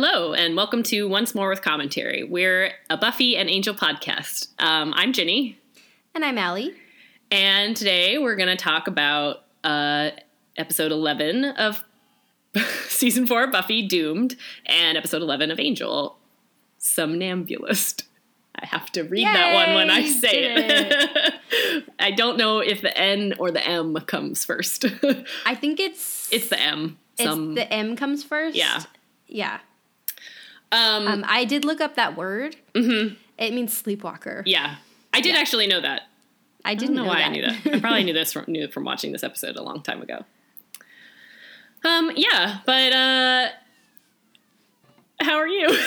Hello, and welcome to Once More with Commentary. We're a Buffy and Angel podcast. Um, I'm Ginny, And I'm Allie. and today we're going to talk about uh, episode 11 of season 4 of Buffy Doomed and episode 11 of Angel Somnambulist. I have to read that one when I say did it. I don't know if the N or the M comes first. I think it's it's the M. it's Some, the M comes first. Yeah. Yeah. Um, Um, I did look up that word. mhm. It means sleepwalker. yeah. I did Yeah. actually know that. I I didn't don't know, why that. I knew that. I probably knew this from knew from watching this episode a long time ago. Um, yeah, but uh how are you?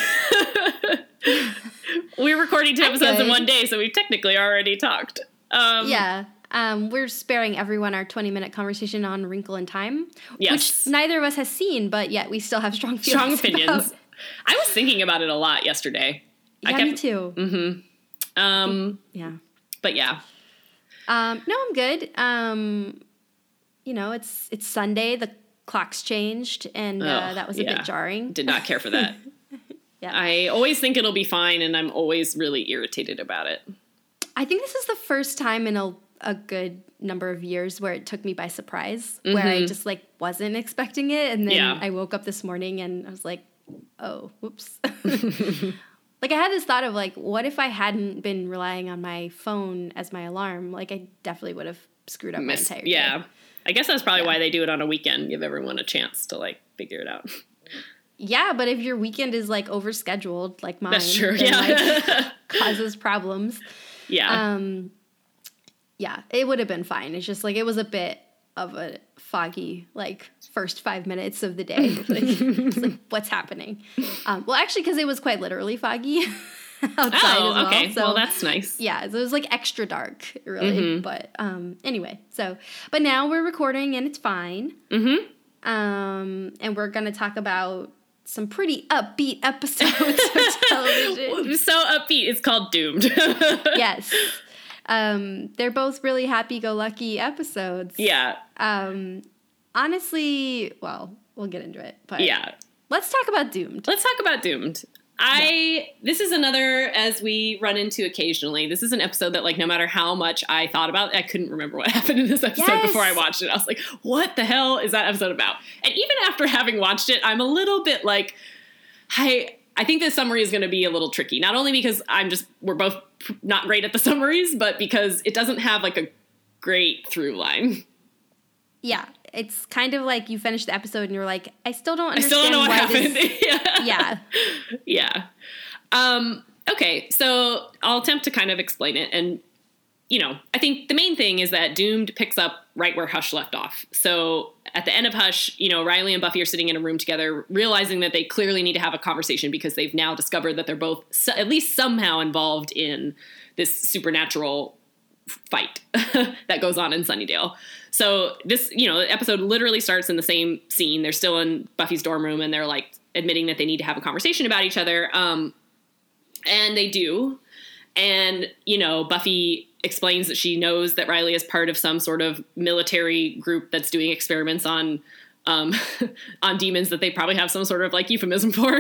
We're recording two episodes in one day, so we've technically already talked. Um yeah. Um, we're sparing everyone our 20 minute conversation on Wrinkle in Time, Yes. which neither of us has seen, but yet we still have strong feelings. strong opinions. about. I was thinking about it a lot yesterday. I Yeah, kept- me too. Mm-hmm. Um Yeah. but yeah. Um, no, I'm good. Um, you know, it's it's Sunday. The clock's changed, and uh, Ugh, that was a yeah. bit jarring. Did not care for that. Yeah. I always think it'll be fine and I'm always really irritated about it. I think this is the first time in a, a good number of years where it took me by surprise, where I just like wasn't expecting it, and then Mm-hmm. Yeah. I woke up this morning and I was like, "Oh, whoops." like I had this thought of like, what if I hadn't been relying on my phone as my alarm? Like I definitely would have screwed up Miss- my entire day. yeah. I guess that's probably Yeah. why they do it on a weekend, give everyone a chance to like figure it out. Yeah, but if your weekend is like overscheduled, like mine, That's true. Yeah. like, causes problems. yeah. Um, yeah, it would have been fine. It's just like it was a bit of a foggy like first five minutes of the day. Like, like what's happening? Um, well, actually, because it was quite literally foggy outside as oh, well. okay. So well, that's nice. yeah, so it was like extra dark, really. Mm-hmm. But um, anyway, so but now we're recording and it's fine. Mm-hmm. Um, and we're gonna talk about some pretty upbeat episodes of television. So upbeat. It's called Doomed. yes. Um, they're both really happy-go-lucky episodes. yeah. Um, honestly, well, we'll get into it, but Yeah. let's talk about Doomed. Let's talk about Doomed. I this is another as we run into occasionally. This is an episode that like no matter how much I thought about, I couldn't remember what happened in this episode Yes. before I watched it. I was like, "What the hell is that episode about?" And even after having watched it, I'm a little bit like, I I think this summary is going to be a little tricky. Not only because I'm just we're both not great at the summaries, but because it doesn't have like a great through line. Yeah, it's kind of like you finish the episode and you're like, I still don't understand. I still don't know what happened. this- yeah. yeah, yeah. Um, okay, so I'll attempt to kind of explain it. And, you know, I think the main thing is that Doomed picks up right where Hush left off. So at the end of Hush, you know, Riley and Buffy are sitting in a room together, realizing that they clearly need to have a conversation because they've now discovered that they're both so, at least somehow involved in this supernatural fight that goes on in Sunnydale. So this, you know, the episode literally starts in the same scene. They're still in Buffy's dorm room and they're like admitting that they need to have a conversation about each other. Um, and they do. And, you know, Buffy explains that she knows that Riley is part of some sort of military group that's doing experiments on um, on demons that they probably have some sort of like euphemism for.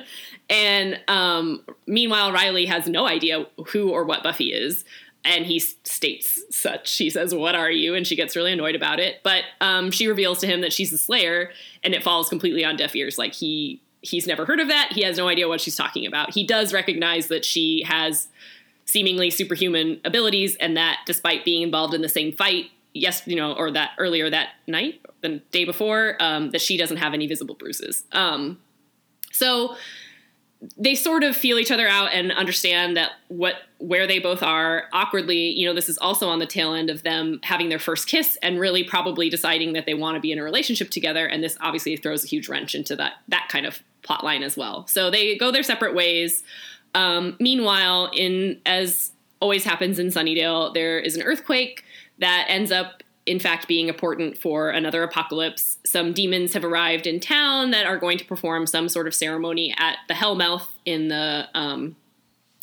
and um, meanwhile, Riley has no idea who or what Buffy is. And he states such. She says, What are you? And she gets really annoyed about it. But um, she reveals to him that she's a Slayer, and it falls completely on deaf ears. Like he he's never heard of that. He has no idea what she's talking about. He does recognize that she has seemingly superhuman abilities, and that despite being involved in the same fight, yes, you know, or that earlier that night, the day before, um, that she doesn't have any visible bruises. Um, so they sort of feel each other out and understand that what where they both are awkwardly you know this is also on the tail end of them having their first kiss and really probably deciding that they want to be in a relationship together and this obviously throws a huge wrench into that that kind of plot line as well so they go their separate ways um, meanwhile in as always happens in sunnydale there is an earthquake that ends up in fact being important for another apocalypse. Some demons have arrived in town that are going to perform some sort of ceremony at the Hellmouth in the um,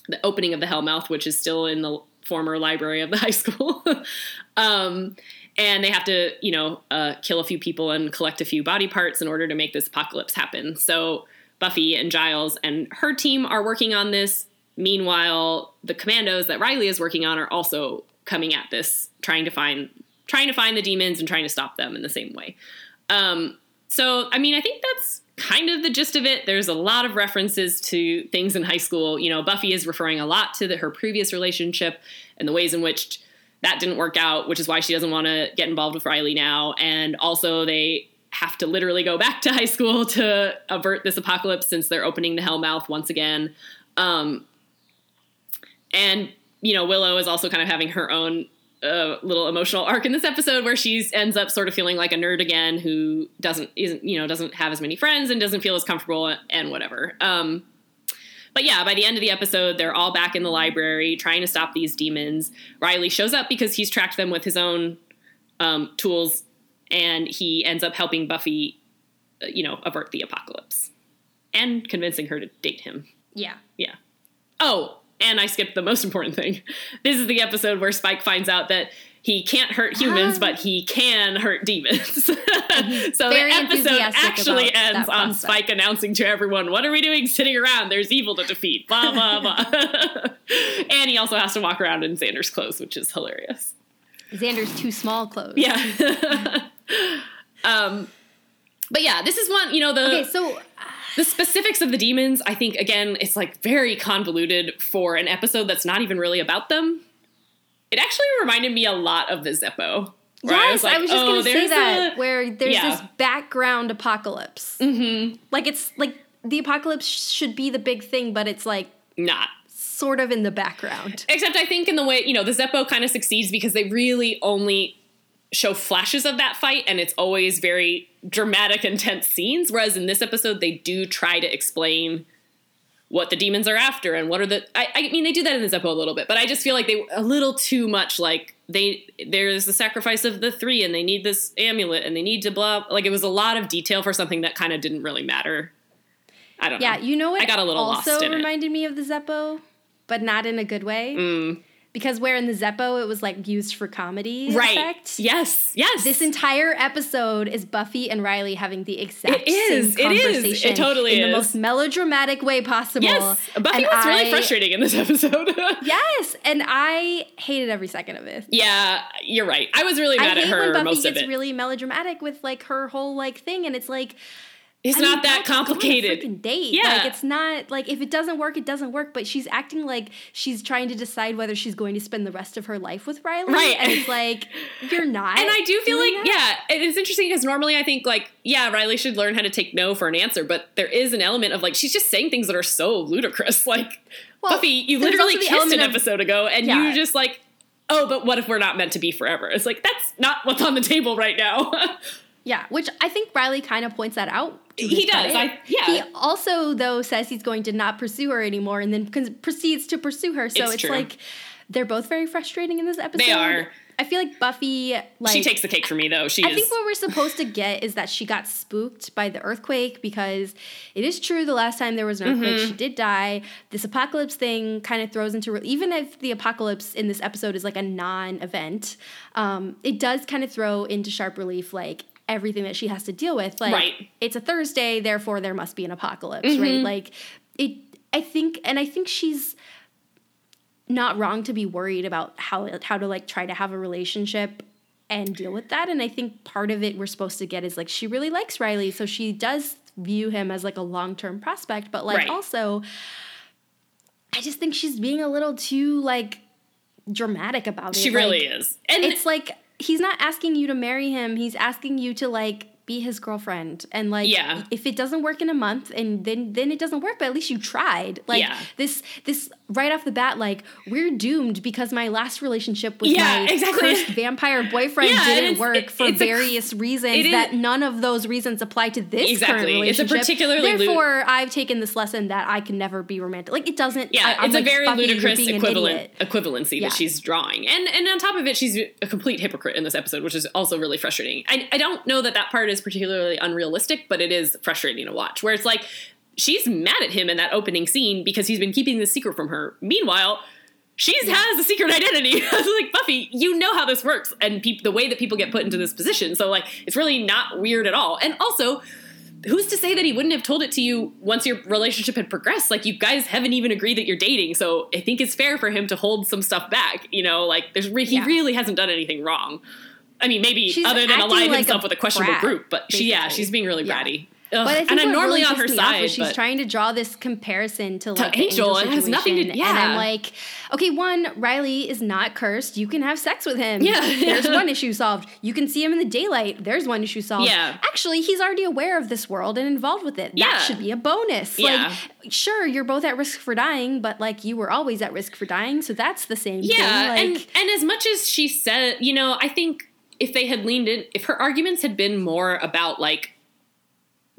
the opening of the Hellmouth, which is still in the former library of the high school. um, and they have to, you know, uh, kill a few people and collect a few body parts in order to make this apocalypse happen. So Buffy and Giles and her team are working on this. Meanwhile, the commandos that Riley is working on are also coming at this, trying to find trying to find the demons and trying to stop them in the same way. Um, so, I mean, I think that's kind of the gist of it. There's a lot of references to things in high school. You know, Buffy is referring a lot to the, her previous relationship and the ways in which that didn't work out, which is why she doesn't want to get involved with Riley now. And also, they have to literally go back to high school to avert this apocalypse since they're opening the Hellmouth once again. Um, and you know, Willow is also kind of having her own uh, little emotional arc in this episode where she ends up sort of feeling like a nerd again who doesn't isn't you know doesn't have as many friends and doesn't feel as comfortable and whatever. Um, but yeah, by the end of the episode, they're all back in the library trying to stop these demons. Riley shows up because he's tracked them with his own um, tools, and he ends up helping Buffy, uh, you know, avert the apocalypse and convincing her to date him. Yeah. Yeah. Oh, and I skipped the most important thing. This is the episode where Spike finds out that he can't hurt humans, Ah. but he can hurt demons. so the episode actually ends on. Spike announcing to everyone, "What are we doing sitting around? There's evil to defeat." Blah blah blah. and he also has to walk around in Xander's clothes, which is hilarious. Xander's too small clothes. Yeah. Um, but yeah, this is one. You know the Okay, so the specifics of the demons, I think, again, it's like very convoluted for an episode that's not even really about them. It actually reminded me a lot of the Zeppo. where yes, I was, just oh, going to say that a- where there's Yeah. this background apocalypse. Mm-hmm. Like it's like the apocalypse should be the big thing, but it's like not. sort of in the background. Except I think in the way, you know, the Zeppo kind of succeeds because they really only show flashes of that fight and it's always very dramatic, intense scenes. Whereas in this episode, they do try to explain what the demons are after and what are the. I, I mean, they do that in the Zeppo a little bit, but I just feel like they a little too much like they there's the sacrifice of the three and they need this amulet and they need to blah like it was a lot of detail for something that kind of didn't really matter. I don't know. Yeah, you know what? I got a little also lost in it. reminded me of the Zeppo, but not in a good way. Mm. Because where in the Zeppo it was like used for comedy right. effect. Yes. Yes. This entire episode is Buffy and Riley having the exact It is, same it is, it conversation totally in is. the most melodramatic way possible. Yes, Buffy And was really frustrating in this episode. Yes, and I hated every second of it. yeah, you're right. I was really I at hate her when Buffy most of gets it. really melodramatic with like her whole like thing, and it's like it's I mean, not that on a complicated. freaking date. Yeah. Like it's not like if it doesn't work, it doesn't work. But she's acting like she's trying to decide whether she's going to spend the rest of her life with Riley. Right. And it's like you're not. And I do feel like, that. yeah, it is interesting because normally I think like, yeah, Riley should learn how to take no for an answer, but there is an element of like she's just saying things that are so ludicrous. Like Well, Buffy, you literally kissed an of- episode ago, and Yeah. you just like, oh, but what if we're not meant to be forever? It's like that's not what's on the table right now. Yeah, which I think Riley kind of points that out. He does. I- yeah. He also though says he's going to not pursue her anymore, and then proceeds to pursue her. So It's it's, like they're both very frustrating in this episode. They are. I feel like Buffy like she takes the cake for me though. She I is. think what we're supposed to get is that she got spooked by the earthquake because it is true the last time there was an earthquake, Mm-hmm. she did die. This apocalypse thing kind of throws into, even if the apocalypse in this episode is like a non event, um, it does kind of throw into sharp relief like everything that she has to deal with. Like, Right. Mm-hmm. it's a Thursday, therefore there must be an apocalypse, right? Like, it, I think, and I think she's not wrong to be worried about how how to like try to have a relationship and deal with that and i think part of it we're supposed to get is like she really likes riley so she does view him as like a long-term prospect but like Right. also i just think she's being a little too like dramatic about it she Like, really is, and it's like he's not asking you to marry him. He's asking you to like be his girlfriend and like Yeah. if it doesn't work in a month and then then it doesn't work but at least you tried like Yeah. this this right off the bat like we're doomed because my last relationship with Yeah, my exactly. cursed vampire boyfriend Yeah, didn't work it- for it's a various reasons it is- that none of those reasons apply to this current Exactly. It's a relationship particularly therefore i've taken this lesson that i can never be romantic like it doesn't Yeah, I, I'm it's a like, very Buffy, ludicrous equivalent equivalency that she's drawing, and and on top of it, she's a complete hypocrite in this episode, which is also really frustrating. I, I don't know that that part is particularly unrealistic, but it is frustrating to watch. Where it's like she's mad at him in that opening scene because he's been keeping the secret from her. Meanwhile. She's has a secret identity. I was like, Buffy, you know how this works, and peop the way that people get put into this position. So, like, it's really not weird at all. And also, who's to say that he wouldn't have told it to you once your relationship had progressed? Like you guys haven't even agreed that you're dating, so I think it's fair for him to hold some stuff back. You know, like there's re- he Yeah. really hasn't done anything wrong. I mean, maybe She's other than acting align like himself with a questionable group, but she yeah, she's being really Yeah. bratty. Ugh. But I think and I'm normally really on her side. she's trying to draw this comparison to like the Angel. Angel It has nothing to- situation, and yeah. I'm like, okay, one, Riley is not cursed. You can have sex with him. Yeah. there's one issue solved. You can see him in the daylight. There's one issue solved. Yeah. actually, he's already aware of this world and involved with it. That Yeah. should be a bonus. Yeah. Like, sure, you're both at risk for dying, but like you were always at risk for dying, so that's the same. Yeah, thing. and Like, and as much as she said, you know, I think if they had leaned in, if her arguments had been more about like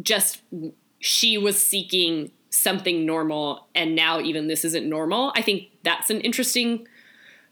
just she was seeking something normal and now even this isn't normal, I think that's an interesting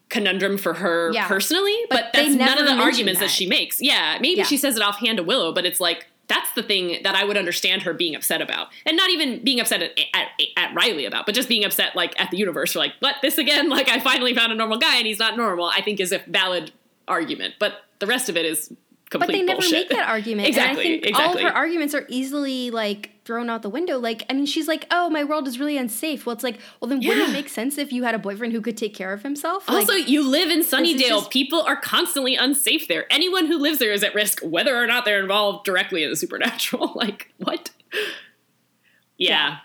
conundrum for her Yeah. personally, but, But that's none of the arguments that. that. she makes. Yeah, maybe Yeah. she says it offhand to Willow, but it's like that's the thing that I would understand her being upset about, and not even being upset at, at, at Riley about, but just being upset like at the universe for like, what this again? Like I finally found a normal guy and he's not normal. I think is a valid argument, but the rest of it is complete but they never bullshit. make that argument. exactly, And I think exactly. all of her arguments are easily like thrown out the window. Like, I mean, she's like, "Oh, my world is really unsafe." Well, it's like, well, then wouldn't it make sense if you had a boyfriend who could take care of himself? Like, also, you live in Sunnydale. just- People are constantly unsafe there. Anyone who lives there is at risk, whether or not they're involved directly in the supernatural. like, what? Yeah.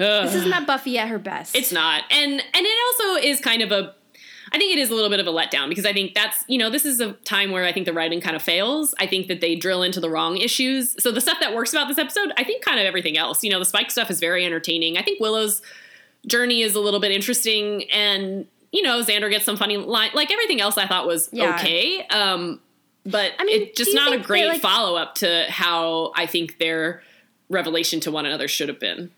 Ugh. this is not that Buffy at her best. It's not. And and it also is kind of a I think it is a little bit of a letdown because I think that's, you know, this is a time where I think the writing kind of fails. I think that they drill into the wrong issues. So the stuff that works about this episode, I think kind of everything else. You know, the Spike stuff is very entertaining. I think Willow's journey is a little bit interesting and you know, Xander gets some funny line. Like everything else I thought was Yeah. okay. Um but I mean, it's just not a great like- follow up to how I think their revelation to one another should have been.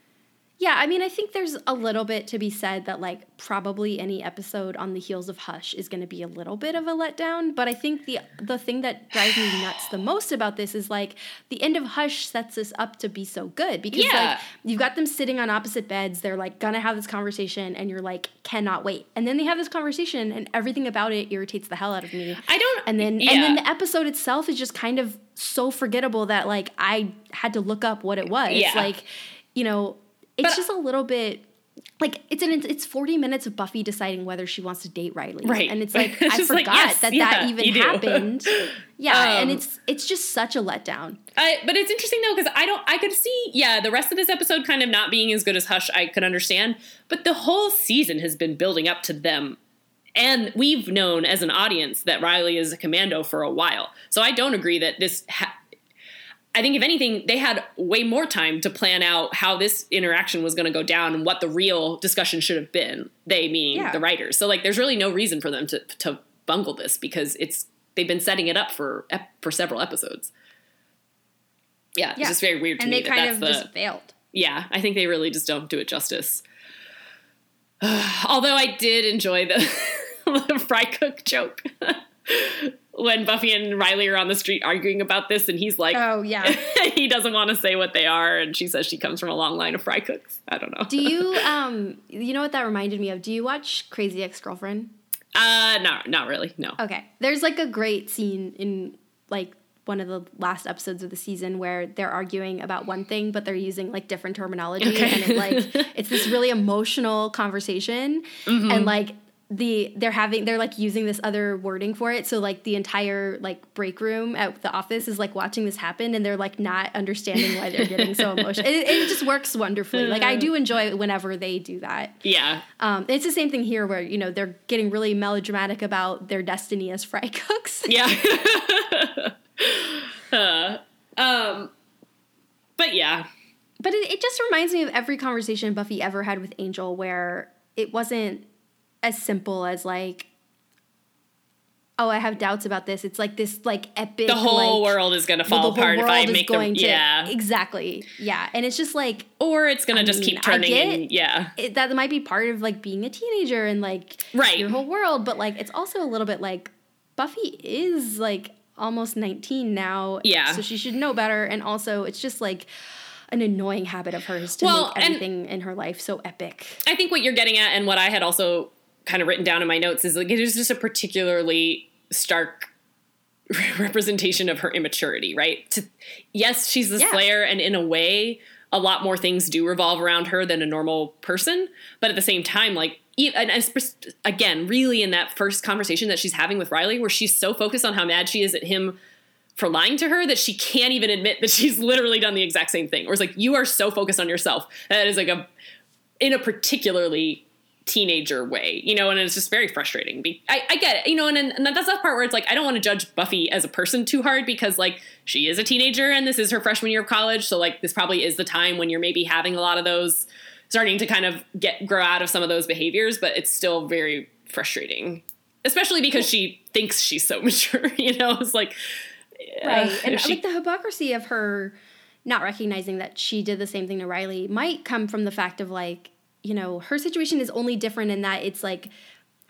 Yeah, I mean, I think there's a little bit to be said that like probably any episode on the heels of Hush is going to be a little bit of a letdown. But I think the the thing that drives me nuts the most about this is like the end of Hush sets this up to be so good because Yeah. like you've got them sitting on opposite beds. They're like gonna have this conversation, and you're like cannot wait. And then they have this conversation, and everything about it irritates the hell out of me. I don't And then yeah. and then the episode itself is just kind of so forgettable that like I had to look up what it was. Yeah. Like, you know, it's But- just a little bit like it's an it's 40 minutes of Buffy deciding whether she wants to date Riley. Right. And it's like It's I just like, forgot yes, that yeah, that even happened. Yeah, and Um, it's it's just such a letdown. I, but it's interesting though because I don't. I could see, yeah, the rest of this episode kind of not being as good as Hush. I could understand, but the whole season has been building up to them, and we've known as an audience that Riley is a commando for a while. So I don't agree that this. Ha- I think if anything, they had way more time to plan out how this interaction was going to go down and what the real discussion should have been. They meaning Yeah. the writers. So like, there's really no reason for them to to bungle this because it's they've been setting it up for for several episodes. Yeah, it's Yeah. just very weird to And me they that kind that's of the just failed. yeah. I think they really just don't do it justice. Although I did enjoy the, the fry cook joke when Buffy and Riley are on the street arguing about this, and he's like, Oh yeah. he doesn't want to say what they are, and she says she comes from a long line of fry cooks. I don't know. Do you um you know what that reminded me of? Do you watch Crazy Ex-Girlfriend? Uh, no, not really. No. Okay. There's like a great scene in like one of the last episodes of the season where they're arguing about one thing, but they're using like different terminology. Okay. And it like it's this really emotional conversation. Mm-hmm. And like the they're having they're like using this other wording for it. So like the entire like break room at the office is like watching this happen and they're like not understanding why they're getting so emotional. It, it just works wonderfully. Like I do enjoy it whenever they do that. Yeah. Um, it's the same thing here where you know they're getting really melodramatic about their destiny as fry cooks. Yeah. Uh, um, but yeah. But it, it just reminds me of every conversation Buffy ever had with Angel where it wasn't as simple as like, oh, I have doubts about this. It's like this like epic The whole like, world is going to fall apart if I make going to Yeah. exactly yeah, and it's just like Or it's going to just mean, keep turning. get and, yeah. it, that might be part of like being a teenager and like Right. your whole world, but like it's also a little bit like Buffy is like almost 19 now. Yeah. So she should know better. And also it's just like an annoying habit of hers to Well, make everything in her life so epic. I think what you're getting at, and what I had also kind of written down in my notes, is like it is just a particularly stark representation of her immaturity, right? To, yes, she's the Yeah. slayer, and in a way, a lot more things do revolve around her than a normal person. But at the same time, like, and, and again, really in that first conversation that she's having with Riley, where she's so focused on how mad she is at him for lying to her that she can't even admit that she's literally done the exact same thing. Or it's like, you are so focused on yourself. That is like a, in a particularly teenager way, you know, and it's just very frustrating. I, I get it, you know, and, and that's the part where it's like, I don't want to judge Buffy as a person too hard because, like, she is a teenager and this is her freshman year of college. So, like, this probably is the time when you're maybe having a lot of those, starting to kind of get, grow out of some of those behaviors, but it's still very frustrating, especially because she thinks she's so mature, you know, it's like, right uh, and she- like the hypocrisy of her not recognizing that she did the same thing to riley might come from the fact of like you know her situation is only different in that it's like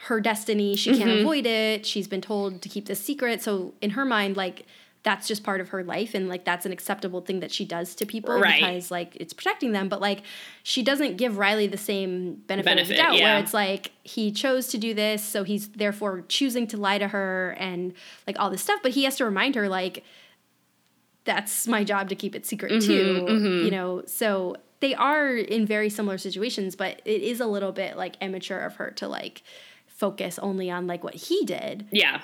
her destiny she can't Mm-hmm. avoid it she's been told to keep this secret so in her mind like that's just part of her life and like that's an acceptable thing that she does to people Right. because like it's protecting them but like she doesn't give riley the same benefit, of the doubt yeah. where it's like he chose to do this so he's therefore choosing to lie to her and like all this stuff but he has to remind her like that's my job to keep it secret Mm-hmm, too you know so they are in very similar situations but it is a little bit like immature of her to like focus only on like what he did yeah.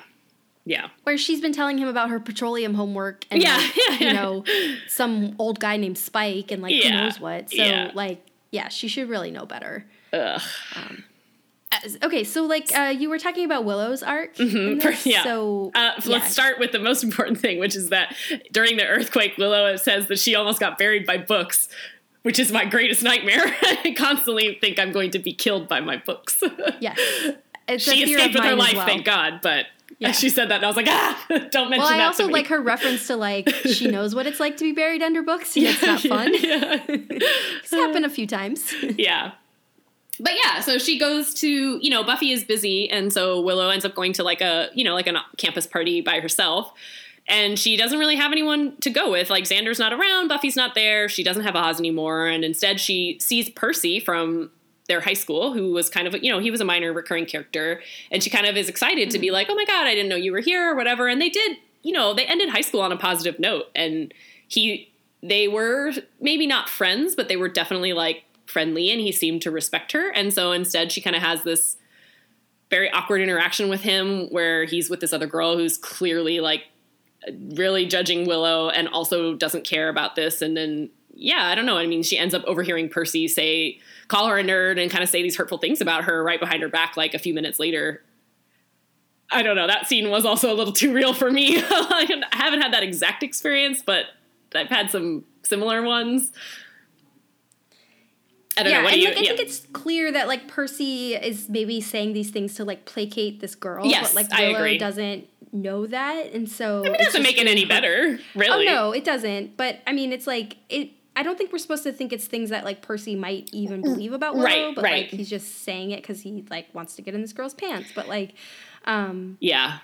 Yeah. where she's been telling him about her petroleum homework and Yeah, like, you know some old guy named spike and like who Yeah, knows what so yeah. like yeah she should really know better Ugh. As- okay so like uh, you were talking about willow's arc Mm-hmm. yeah. so Uh, yeah. Let's start with the most important thing, which is that during the earthquake, Willow says that she almost got buried by books, which is my greatest nightmare. I constantly think I'm going to be killed by my books. yes it's she escaped with her life, well. thank God. But Yeah. she said that, and I was like, ah, don't mention Well, I that also to me. like her reference to like she knows what it's like to be buried under books. and it's not fun. yeah. It's happened a few times. yeah. But yeah, so she goes to, you know, Buffy is busy, and so Willow ends up going to like a, you know, like a campus party by herself. And she doesn't really have anyone to go with. Like Xander's not around, Buffy's not there, she doesn't have Oz anymore, and instead she sees Percy from their high school, who was kind of, you know, he was a minor recurring character, and she kind of is excited to be mm-hmm. like, oh my god, I didn't know you were here or whatever. And they did, you know, they ended high school on a positive note, and he, they were maybe not friends, but they were definitely like friendly, and he seemed to respect her. And so instead, she kind of has this very awkward interaction with him where he's with this other girl who's clearly like really judging Willow and also doesn't care about this. And then, yeah, I don't know. I mean, she ends up overhearing Percy say, call her a nerd and kind of say these hurtful things about her right behind her back, like a few minutes later. I don't know. That scene was also a little too real for me. I haven't had that exact experience, but I've had some similar ones. I don't yeah, know. What and you? like, I yeah. think it's clear that like Percy is maybe saying these things to like placate this girl. Yes, but like Willow doesn't know that, and so it doesn't make it any better, really. Oh no, it doesn't. But I mean, it's like it. I don't think we're supposed to think it's things that like Percy might even believe about Willow, Right, but right. like he's just saying it because he like wants to get in this girl's pants. But like, um, Yeah.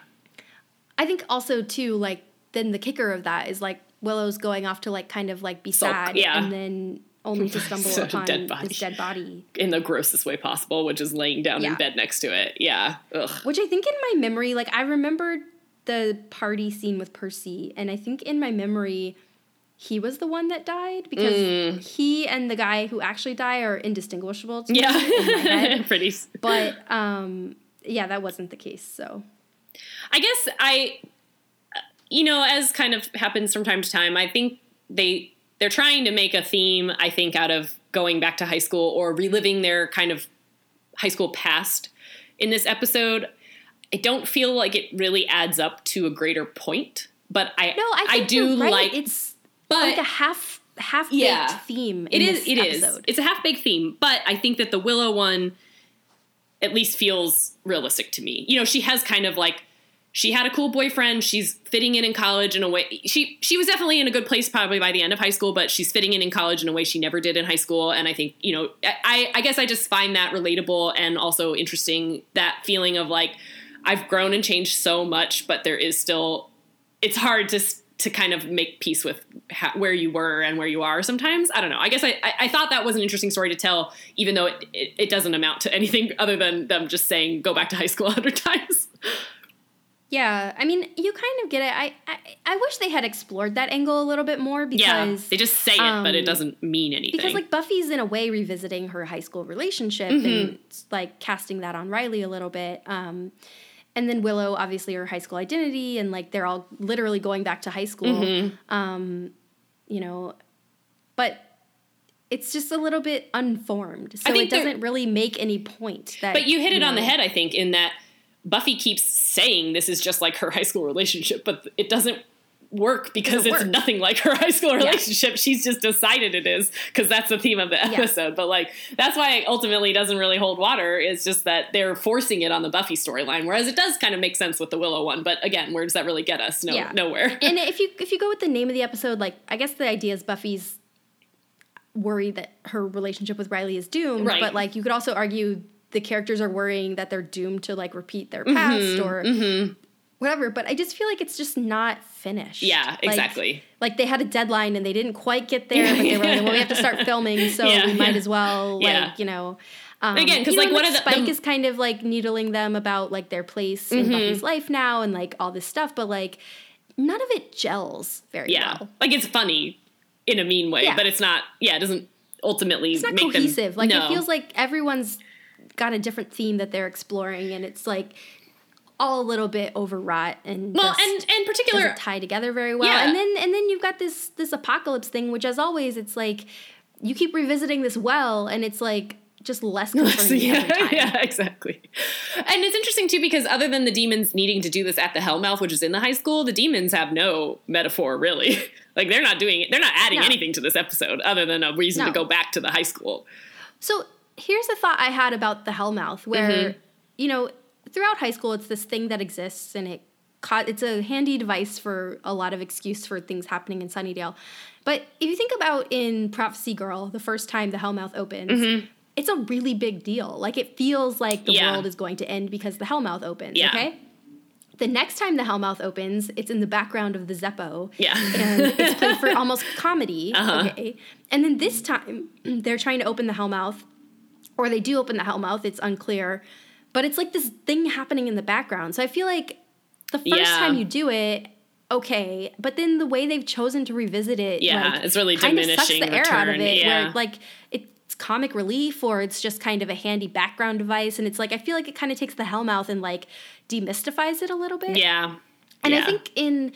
I think also too like then the kicker of that is like Willow's going off to like kind of like be Sulk, sad, yeah. and then only to stumble So, upon dead body. this dead body. in the grossest way possible, which is laying down in bed next to it. Yeah. Ugh. Which I think in my memory, like I remembered the party scene with Percy, and I think in my memory, he was the one that died because Mm. he and the guy who actually died are indistinguishable to me in my Yeah. head. Pretty. But um, yeah, that wasn't the case. So I guess I, you know, as kind of happens from time to time, I think they they're trying to make a theme. I think out of going back to high school or reliving their kind of high school past in this episode. I don't feel like it really adds up to a greater point, but I no, I, think do right. like it's but like a half half baked Yeah. theme. It in is. this It is. episode. It's a half baked theme, but I think that the Willow one at least feels realistic to me. You know, she has kind of like she had a cool boyfriend. She's fitting in in college in a way. She she was definitely in a good place probably by the end of high school, but she's fitting in in college in a way she never did in high school. And I think you know, I I guess I just find that relatable and also interesting. That feeling of like I've grown and changed so much, but there is still it's hard to to kind of make peace with ha- where you were and where you are sometimes i don't know i guess I, I, I thought that was an interesting story to tell even though it, it, it doesn't amount to anything other than them just saying go back to high school a hundred times Yeah, I mean, you kind of get it. I, I I wish they had explored that angle a little bit more because yeah, they just say it, um, but it um, doesn't mean anything. Because like Buffy's in a way revisiting her high school relationship mm-hmm. and like casting that on Riley a little bit. Um, and then Willow, obviously, her high school identity, and like they're all literally going back to high school. Mm-hmm. Um, you know, but it's just a little bit unformed, so it doesn't really make any point. That, but you hit it know, on the head, I think, in that Buffy keeps saying this is just like her high school relationship, but it doesn't work because it's work. nothing like her high school relationship. Yeah. She's just decided it is because that's the theme of the episode. Yeah. But like that's why it ultimately doesn't really hold water. Is just that they're forcing it on the Buffy storyline, whereas it does kind of make sense with the Willow one. But again, where does that really get us? No, yeah. nowhere. and if you if you go with the name of the episode, like I guess the idea is Buffy's worried that her relationship with Riley is doomed. Right. But like you could also argue the characters are worrying that they're doomed to like repeat their past mm-hmm, or mm-hmm. Whatever. But I just feel like it's just not finished. Yeah, exactly. Like they had a deadline and they didn't quite get there, but they were like, well, we have to start filming, so yeah, we might yeah. as well, like, yeah. you know. Um, Again, because like, what is Spike the, is kind of like needling them about like their place mm-hmm. in Buffy's life now and like all this stuff, but like none of it gels very yeah. well. Like it's funny in a mean way, but it's not. Yeah, it doesn't ultimately it's not cohesive. Them, like no. it feels like everyone's got a different theme that they're exploring, and it's like all a little bit overwrought and well, and and particular tie together very well. Yeah. And then and then you've got this this apocalypse thing, which as always, it's like you keep revisiting this well, and it's like just less concerning yeah, yeah, exactly. And it's interesting too because other than the demons needing to do this at the Hellmouth, which is in the high school, the demons have no metaphor really. like they're not doing it. They're not adding no. anything to this episode other than a reason no. to go back to the high school. So here's a thought I had about the Hellmouth, where mm-hmm. you know throughout high school it's this thing that exists and it it's a handy device for a lot of excuse for things happening in Sunnydale. But if you think about in Prophecy Girl, the first time the Hellmouth opens, mm-hmm. it's a really big deal. Like it feels like the yeah. world is going to end because the Hellmouth opens. Yeah. Okay. The next time the Hellmouth opens, it's in the background of the Zeppo. Yeah. And it's played for almost comedy. Uh-huh. Okay. And then this time, they're trying to open the Hellmouth or they do open the Hellmouth. It's unclear, but it's like this thing happening in the background. So I feel like the first yeah. time you do it, okay, but then the way they've chosen to revisit it, yeah, like, it's really diminishing sucks the air out of it. Yeah. Where like it's comic relief or it's just kind of a handy background device, and it's like I feel like it kind of takes the Hellmouth and like demystifies it a little bit. Yeah, and yeah. I think in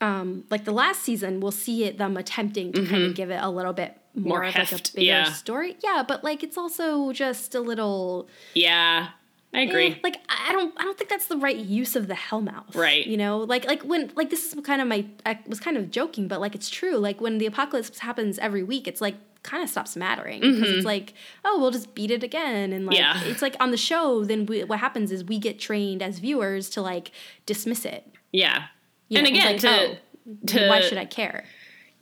um, like the last season, we'll see it them attempting to mm-hmm. kind of give it a little bit more, more of heft, like a bigger yeah. story. Yeah, but like it's also just a little Yeah. I agree. Eh, like I don't I don't think that's the right use of the Hellmouth. Right. You know, like like when like this is kind of my I was kind of joking, but like it's true. Like when the apocalypse happens every week, it's like kind of stops mattering because mm-hmm. it's like oh we'll just beat it again and like yeah. it's like on the show then we, what happens is we get trained as viewers to like dismiss it yeah you and know, again like, to, oh, to why should i care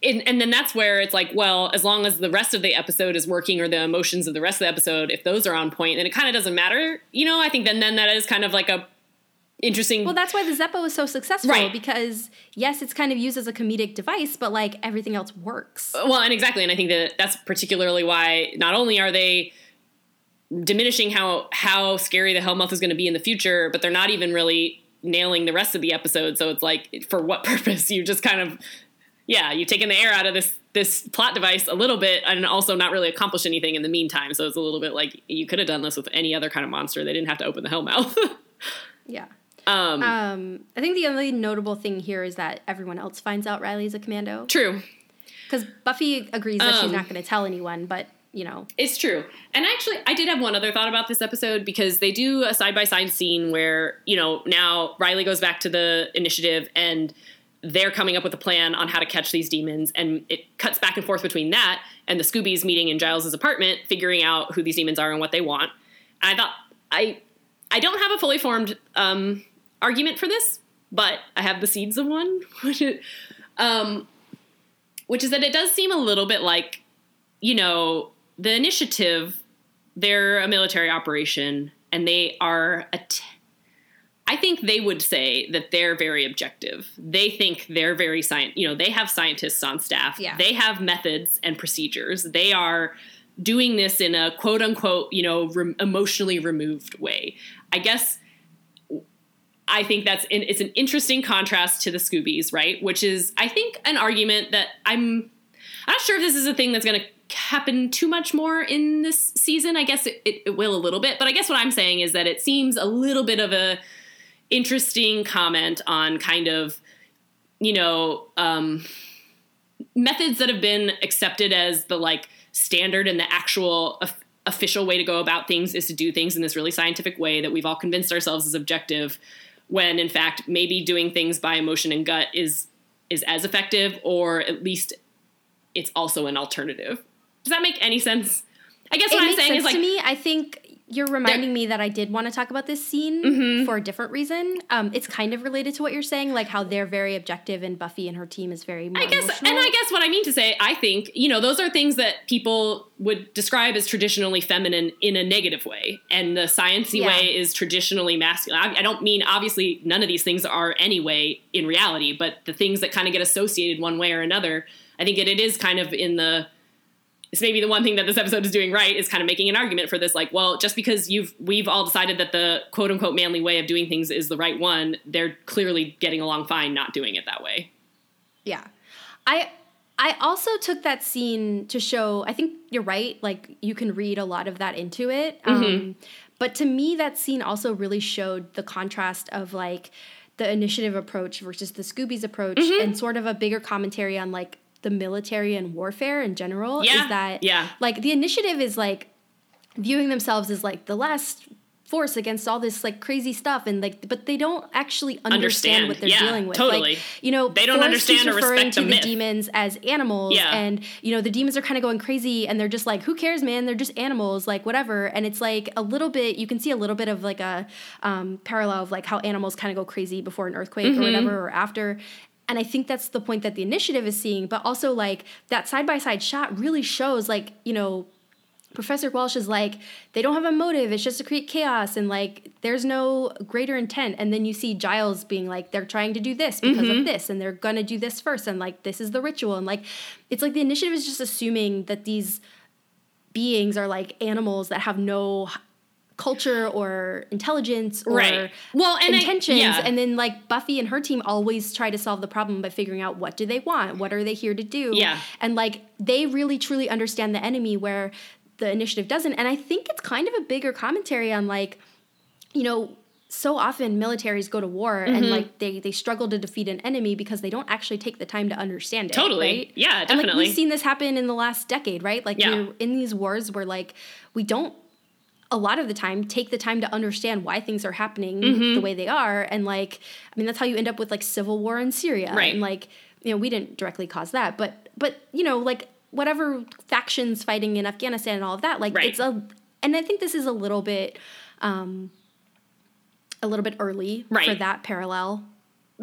and, and then that's where it's like, well, as long as the rest of the episode is working or the emotions of the rest of the episode, if those are on point, then it kind of doesn't matter. You know, I think then then that is kind of like a interesting. Well, that's why the Zeppo is so successful right. because yes, it's kind of used as a comedic device, but like everything else works. Uh, well, and exactly, and I think that that's particularly why not only are they diminishing how how scary the Hellmouth is going to be in the future, but they're not even really nailing the rest of the episode. So it's like, for what purpose? You just kind of yeah, you've taken the air out of this this plot device a little bit and also not really accomplish anything in the meantime. So it's a little bit like you could have done this with any other kind of monster. They didn't have to open the Hellmouth. yeah. Um, um, I think the only notable thing here is that everyone else finds out Riley's a commando. True. Because Buffy agrees that um, she's not going to tell anyone, but you know. It's true. And actually, I did have one other thought about this episode because they do a side by side scene where, you know, now Riley goes back to the initiative and they're coming up with a plan on how to catch these demons, and it cuts back and forth between that and the Scoobies meeting in Giles's apartment, figuring out who these demons are and what they want. I thought I I don't have a fully formed um, argument for this, but I have the seeds of one, which is, um, which is that it does seem a little bit like you know the initiative. They're a military operation, and they are a. I think they would say that they're very objective. They think they're very science. You know, they have scientists on staff. Yeah. They have methods and procedures. They are doing this in a quote unquote, you know, re- emotionally removed way. I guess I think that's in, it's an interesting contrast to the Scoobies, right? Which is, I think, an argument that I'm I'm not sure if this is a thing that's going to happen too much more in this season. I guess it, it, it, will a little bit, but I guess what I'm saying is that it seems a little bit of a interesting comment on kind of, you know, um, methods that have been accepted as the like standard and the actual official way to go about things is to do things in this really scientific way that we've all convinced ourselves is objective when in fact maybe doing things by emotion and gut is is as effective or at least it's also an alternative. Does that make any sense? I guess it what I'm saying is like to me, I think you're reminding me that I did want to talk about this scene mm-hmm. for a different reason. Um, it's kind of related to what you're saying, like how they're very objective and Buffy and her team is very. I guess, emotional. and I guess what I mean to say, I think you know those are things that people would describe as traditionally feminine in a negative way, and the sciency yeah. way is traditionally masculine. I, I don't mean obviously none of these things are anyway in reality, but the things that kind of get associated one way or another. I think that it is kind of in the it's maybe the one thing that this episode is doing right is kind of making an argument for this like well just because you've we've all decided that the quote unquote manly way of doing things is the right one they're clearly getting along fine not doing it that way yeah i i also took that scene to show i think you're right like you can read a lot of that into it mm-hmm. um, but to me that scene also really showed the contrast of like the initiative approach versus the scoobies approach mm-hmm. and sort of a bigger commentary on like the military and warfare in general yeah. is that yeah. like the initiative is like viewing themselves as like the last force against all this like crazy stuff and like but they don't actually understand, understand. what they're yeah, dealing with totally like you know they don't understand or referring respect to the, myth. demons as animals yeah. and you know the demons are kind of going crazy and they're just like who cares man they're just animals like whatever and it's like a little bit you can see a little bit of like a um, parallel of like how animals kind of go crazy before an earthquake mm-hmm. or whatever or after and I think that's the point that the initiative is seeing, but also like that side by side shot really shows like, you know, Professor Walsh is like, they don't have a motive, it's just to create chaos and like there's no greater intent. And then you see Giles being like, they're trying to do this because mm-hmm. of this, and they're gonna do this first, and like this is the ritual. And like it's like the initiative is just assuming that these beings are like animals that have no culture or intelligence or right. well and intentions I, yeah. and then like buffy and her team always try to solve the problem by figuring out what do they want what are they here to do yeah and like they really truly understand the enemy where the initiative doesn't and i think it's kind of a bigger commentary on like you know so often militaries go to war mm-hmm. and like they they struggle to defeat an enemy because they don't actually take the time to understand it. Totally. Right? Yeah, definitely. And like we've seen this happen in the last decade, right? Like yeah. in these wars where like we don't a lot of the time take the time to understand why things are happening mm-hmm. the way they are and like i mean that's how you end up with like civil war in syria right and like you know we didn't directly cause that but but you know like whatever factions fighting in afghanistan and all of that like right. it's a and i think this is a little bit um a little bit early right. for that parallel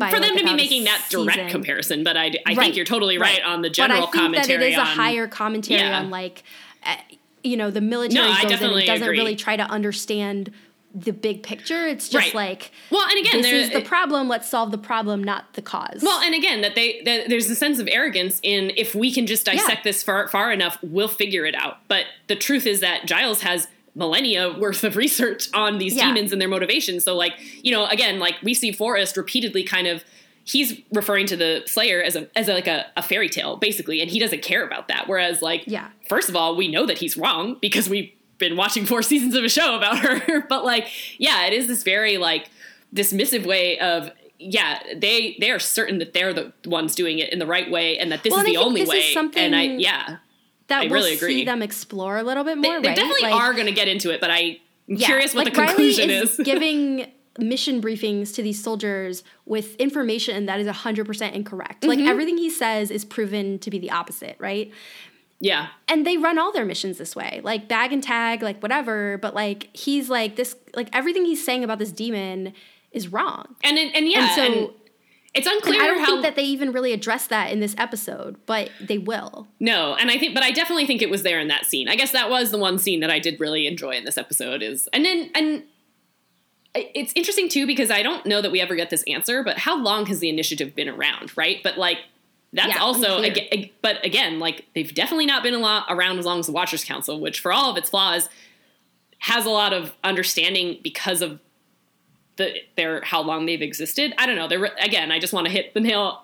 for them to be making that direct season. comparison but i, I right. think you're totally right, on the general but I think commentary that it is on, a higher commentary yeah. on like uh, you know the military no, goes in and doesn't agree. really try to understand the big picture. It's just right. like, well, and again, this is the problem. Let's solve the problem, not the cause. Well, and again, that they that there's a sense of arrogance in if we can just dissect yeah. this far far enough, we'll figure it out. But the truth is that Giles has millennia worth of research on these yeah. demons and their motivations. So, like, you know, again, like we see Forrest repeatedly kind of he's referring to the Slayer as a as a, like a, a, fairy tale, basically, and he doesn't care about that. Whereas, like, yeah, first of all, we know that he's wrong because we've been watching four seasons of a show about her. but like, yeah, it is this very like dismissive way of yeah, they they are certain that they're the ones doing it in the right way and that this well, is the only way. and I yeah. That I we'll really agree. see them explore a little bit more. They, they right? definitely like, are going to get into it, but I am yeah, curious what like the conclusion Riley is. is. giving mission briefings to these soldiers with information that is 100% incorrect. Mm-hmm. Like everything he says is proven to be the opposite, right? Yeah. And they run all their missions this way. Like bag and tag, like whatever, but like he's like this like everything he's saying about this demon is wrong. And and, and yeah, and so and it's unclear I don't how think that they even really address that in this episode, but they will. No, and I think but I definitely think it was there in that scene. I guess that was the one scene that I did really enjoy in this episode is and then and it's interesting too because I don't know that we ever get this answer, but how long has the initiative been around, right? But like that's yeah, also again, but again, like they've definitely not been a lot around as long as the Watchers Council, which for all of its flaws has a lot of understanding because of the their how long they've existed. I don't know. They're again. I just want to hit the nail,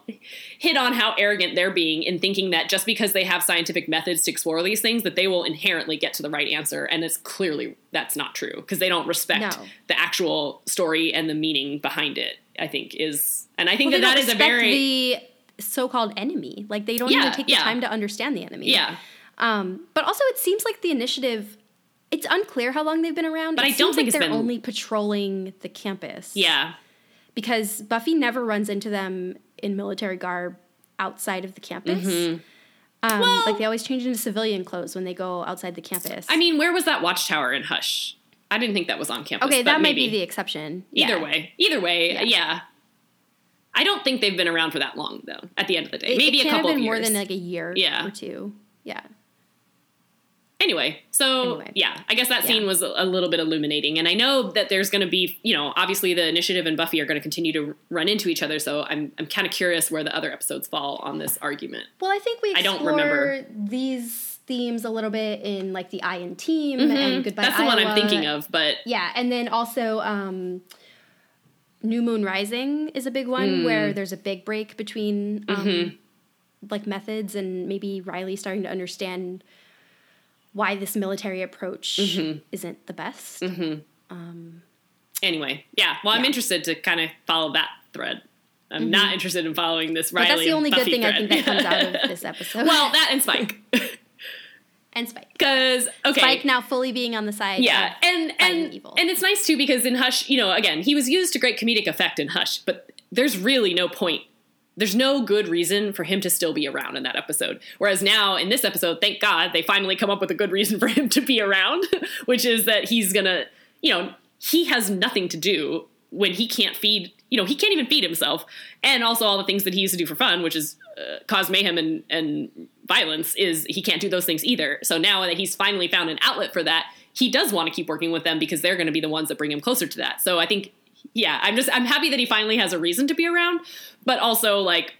hit on how arrogant they're being in thinking that just because they have scientific methods to explore these things, that they will inherently get to the right answer. And it's clearly that's not true because they don't respect No. the actual story and the meaning behind it. I think is, and I think Well, that that is a very the so-called enemy. Like they don't Yeah, even take the yeah. time to understand the enemy. yeah. Um, but also, it seems like the initiative. It's unclear how long they've been around. But it I don't think like it's they're been- only patrolling the campus. Yeah. because Buffy never runs into them in military garb outside of the campus. Um, Mm-hmm. Well- like they always change into civilian clothes when they go outside the campus. I mean, where was that watchtower in Hush? I didn't think that was on campus. okay, that might be the exception. Either Yeah. way, either way, Yeah. yeah. I don't think they've been around for that long, though. At the end of the day, It, maybe it a couple have of been more than like a year Yeah. or two. Yeah. Anyway, so Anyway. yeah, I guess that Yeah. scene was a, little bit illuminating, and I know that there's going to be, you know, obviously the initiative and Buffy are going to continue to run into each other. So I'm I'm kind of curious where the other episodes fall on this argument. Well, I think we I don't remember. these themes a little bit in like the I in Team and Goodbye Mm-hmm. That's the one I'm thinking of, but Yeah, and then also um, New Moon Rising is a big one where there's a big break between um, Mm-hmm. like methods and maybe Riley starting to understand why this military approach Mm-hmm. isn't the best. anyway, yeah. Well, I'm Yeah. interested to kind of follow that thread. I'm not interested in following this Riley. Mm-hmm. But that's the only Buffy good thing I think that comes out of this episode. well, that and Spike, and Spike. because okay, Spike now fully being on the side. Yeah, of and and evil. and it's nice too because in Hush, you know, again, he was used to great comedic effect in Hush, but there's really no point. There's no good reason for him to still be around in that episode. Whereas now in this episode, thank God they finally come up with a good reason for him to be around, which is that he's gonna, you know, he has nothing to do when he can't feed, you know, he can't even feed himself, and also all the things that he used to do for fun, which is uh, cause mayhem and and violence, is he can't do those things either. So now that he's finally found an outlet for that, he does want to keep working with them because they're going to be the ones that bring him closer to that. So I think, yeah, I'm just I'm happy that he finally has a reason to be around, but also like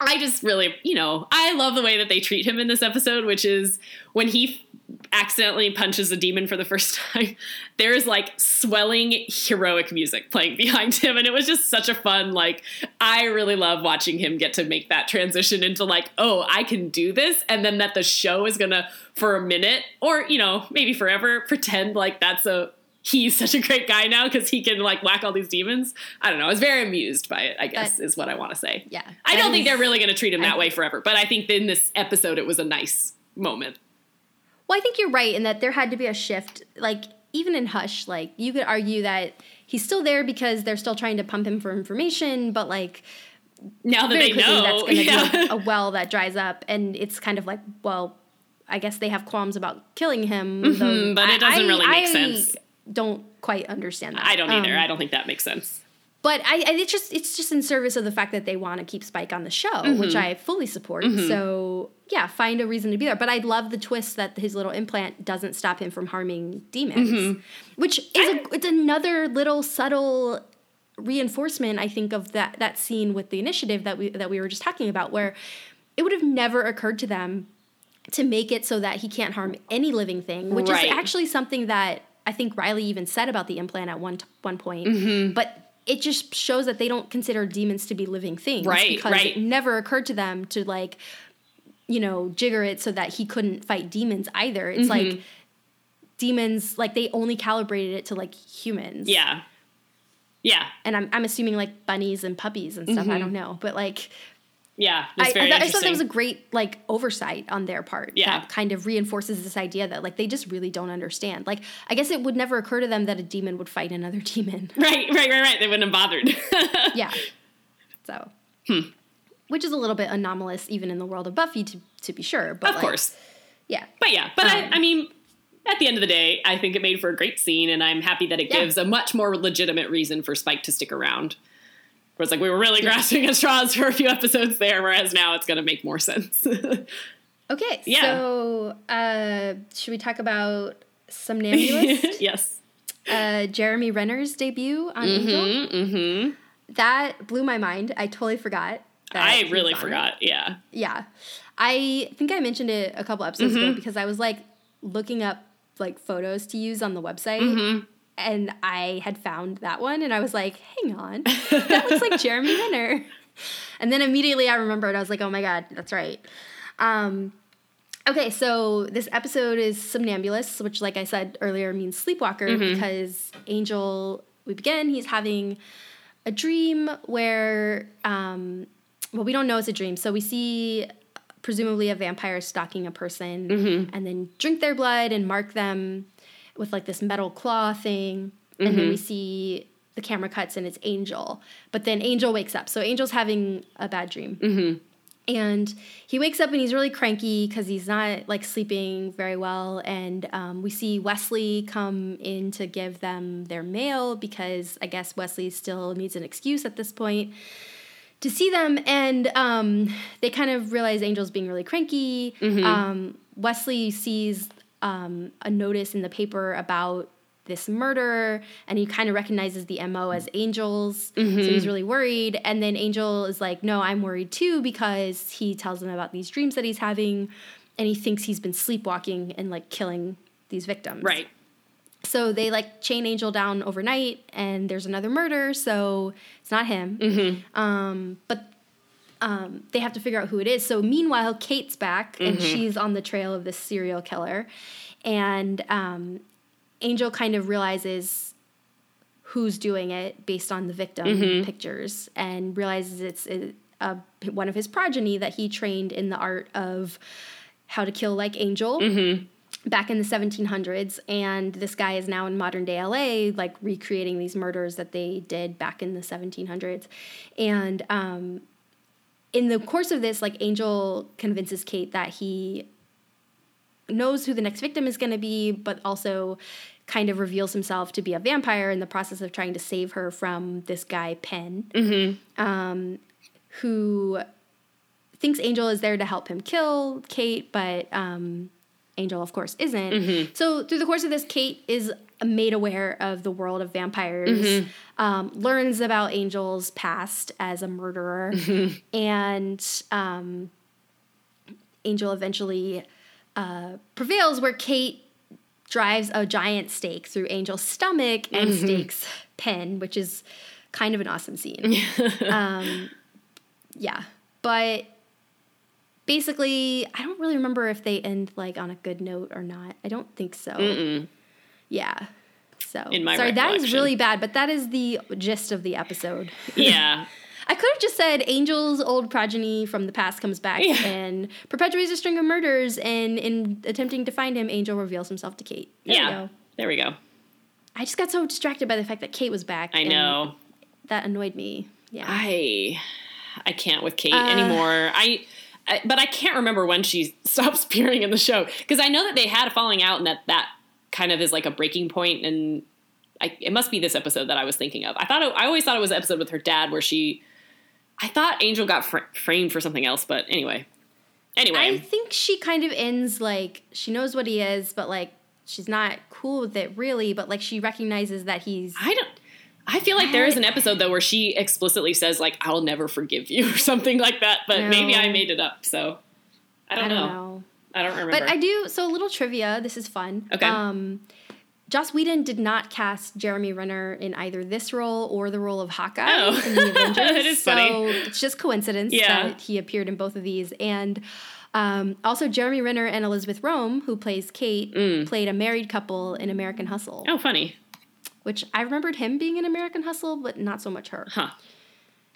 I just really, you know, I love the way that they treat him in this episode, which is when he accidentally punches a demon for the first time, there's like swelling heroic music playing behind him. And it was just such a fun, like, I really love watching him get to make that transition into like, oh, I can do this. And then that the show is gonna, for a minute, or, you know, maybe forever, pretend like that's a, he's such a great guy now because he can like whack all these demons. I don't know. I was very amused by it, I guess, is what I want to say. Yeah. I don't think they're really going to treat him that I- way forever, but I think in this episode it was a nice moment. Well, I think you're right in that there had to be a shift. Like even in Hush, like you could argue that he's still there because they're still trying to pump him for information, but like Now that they quickly know, that's going to yeah. be a, well that dries up, and it's kind of like, well, I guess they have qualms about killing him, Mm-hmm, but it doesn't I- really make I sense. Don't quite understand that. I don't either. Um, I don't think that makes sense. but I, I it's just it's just in service of the fact that they want to keep Spike on the show, Mm-hmm. which I fully support. So yeah, find a reason to be there. But I love the twist that his little implant doesn't stop him from harming demons, Mm-hmm. which is a, it's another little subtle reinforcement I think of that that scene with the initiative that we that we were just talking about, where it would have never occurred to them to make it so that he can't harm any living thing, which Right. is actually something that I think Riley even said about the implant at one one point. Mm-hmm. But it just shows that they don't consider demons to be living things, Right, Because right. it never occurred to them to like, you know, jigger it so that he couldn't fight demons either. It's Mm-hmm. like demons, like they only calibrated it to like humans. Yeah. Yeah. and I'm I'm assuming like bunnies and puppies and stuff. I don't know, but like Yeah. I, It's I, I thought that was a great like oversight on their part. Yeah. That kind of reinforces this idea that like they just really don't understand. Like I guess it would never occur to them that a demon would fight another demon. right, right, right, right. They wouldn't have bothered. yeah. So Hmm. which is a little bit anomalous even in the world of Buffy to to be sure. But of like, course. Yeah. But yeah, but Um, I, I mean, at the end of the day, I think it made for a great scene, and I'm happy that it Yeah. gives a much more legitimate reason for Spike to stick around. Whereas, like, we were really grasping at straws for a few episodes there, whereas now it's going to make more sense. Okay. Yeah. So uh should we talk about Somnambulist? yes. uh Jeremy Renner's debut on Angel? Mm-hmm. That blew my mind. I totally forgot. that I really it. forgot. Yeah. Yeah. I think I mentioned it a couple episodes Mm-hmm. ago because I was like looking up like photos to use on the website. And I had found that one, and I was like, "Hang on, that looks like Jeremy Renner." And then immediately I remembered. I was like, "Oh my god, that's right." Um, okay, so this episode is Somnambulist, which, like I said earlier, means sleepwalker Mm-hmm. because Angel. We begin. He's having a dream where, um, well, we don't know it's a dream. So we see presumably a vampire stalking a person Mm-hmm. and then drink their blood and mark them with like this metal claw thing. And Mm-hmm. then we see the camera cuts and it's Angel. But then Angel wakes up. So Angel's having a bad dream. Mm-hmm. And he wakes up and he's really cranky because he's not like sleeping very well. And um, we see Wesley come in to give them their mail because I guess Wesley still needs an excuse at this point to see them. And um, they kind of realize Angel's being really cranky. Um, Wesley sees um, a notice in the paper about this murder and he kind of recognizes the MO as Angel's. So he's really worried. And then Angel is like, No, I'm worried too because he tells them about these dreams that he's having and he thinks he's been sleepwalking and like killing these victims. Right. So they like chain Angel down overnight, and there's another murder, so it's not him. Um, but um, they have to figure out who it is. So meanwhile, Kate's back, and she's on the trail of this serial killer, and um, Angel kind of realizes who's doing it based on the victim pictures, and realizes it's a, a, one of his progeny that he trained in the art of how to kill like Angel back in the 1700s and this guy is now in modern day LA like recreating these murders that they did back in the 1700s and um, in the course of this like Angel convinces Kate that he knows who the next victim is going to be but also kind of reveals himself to be a vampire in the process of trying to save her from this guy Penn um, who thinks Angel is there to help him kill Kate, but um, Angel, of course, isn't. So through the course of this, Kate is made aware of the world of vampires, um, learns about Angel's past as a murderer, and um, Angel eventually uh, prevails where Kate drives a giant stake through Angel's stomach and stakes Penn, which is kind of an awesome scene. um, yeah, but basically, I don't really remember if they end like on a good note or not. I don't think so. Yeah. So In my sorry, that is really bad, but that is the gist of the episode. Yeah. I could have just said Angel's old progeny from the past comes back Yeah. and perpetuates a string of murders, and in attempting to find him, Angel reveals himself to Kate. There we yeah. go. There we go. I just got so distracted by the fact that Kate was back. I know. that annoyed me. Yeah. I I can't with Kate Uh. anymore. I, I but I can't remember when she stops appearing in the show because I know that they had a falling out and that that kind of is like a breaking point and I, it must be this episode that I was thinking of. I thought it, I always thought it was an episode with her dad where she I thought Angel got fr- framed for something else, but anyway. Anyway, I think she kind of ends like she knows what he is, but like she's not cool with it really. But like she recognizes that he's I don't. I feel like there is an episode though where she explicitly says like "I'll never forgive you" or something like that. But maybe I made it up. So I don't, I don't know. know. I don't remember. But I do. So a little trivia. This is fun. Okay. Um, Joss Whedon did not cast Jeremy Renner in either this role or the role of Hawkeye Oh. in the Avengers. That is so funny. it's just coincidence Yeah. that he appeared in both of these. And um, also, Jeremy Renner and Elisabeth Röhm, who plays Kate, played a married couple in American Hustle, Mm. oh, funny. which I remembered him being in American Hustle, but not so much her. Huh.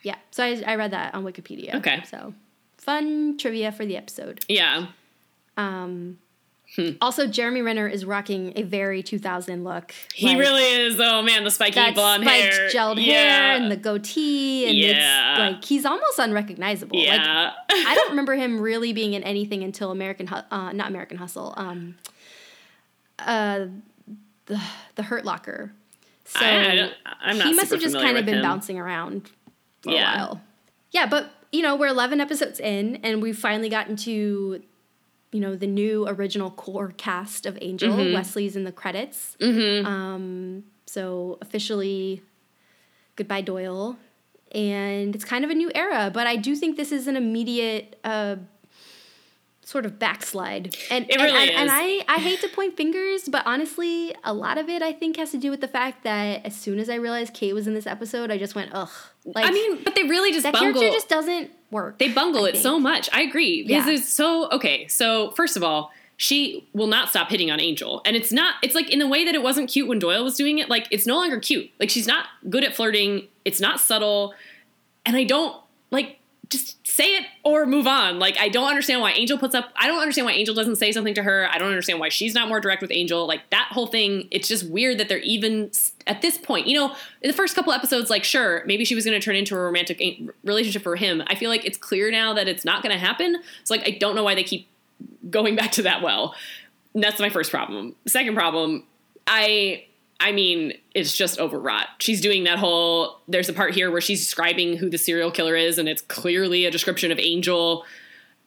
Yeah. So I, I read that on Wikipedia. Okay. So fun trivia for the episode. Yeah. Um, Hmm. Also, Jeremy Renner is rocking a very 2000 look. He Like, really is. Oh man, the spiky blonde spiked hair, gelled yeah. hair and the goatee, and Yeah. it's like he's almost unrecognizable. Like yeah. I don't remember him really being in anything until American, uh, not American Hustle, um, uh, the the Hurt Locker. So I, I don't, I'm not. he must have just kind of been him. bouncing around for Yeah. a while. Yeah, but you know, we're 11 episodes in, and we've finally gotten to, you know, the new original core cast of Angel. Mm-hmm. Wesley's in the credits. Um, so officially, goodbye Doyle, and it's kind of a new era. But I do think this is an immediate uh, sort of backslide. And It really and, and, and. I, I hate to point fingers, but honestly, a lot of it I think has to do with the fact that as soon as I realized Kate was in this episode, I just went, ugh. Like I mean, but they really just that bungle. character just doesn't work. They bungle I it so much. I agree because Yeah. it's so okay. So first of all, she will not stop hitting on Angel, and it's not. It's like in the way that it wasn't cute when Doyle was doing it. Like it's no longer cute. Like she's not good at flirting. It's not subtle, and I don't like just say it or move on. Like I don't understand why Angel puts up. I don't understand why Angel doesn't say something to her. I don't understand why she's not more direct with Angel. Like that whole thing. It's just weird that they're even at this point. You know, in the first couple episodes, like sure, maybe she was going to turn into a romantic relationship for him. I feel like it's clear now that it's not going to happen. So like I don't know why they keep going back to that well. And that's my first problem. Second problem, I I mean, it's just overwrought. She's doing that whole there's a part here where she's describing who the serial killer is and it's clearly a description of Angel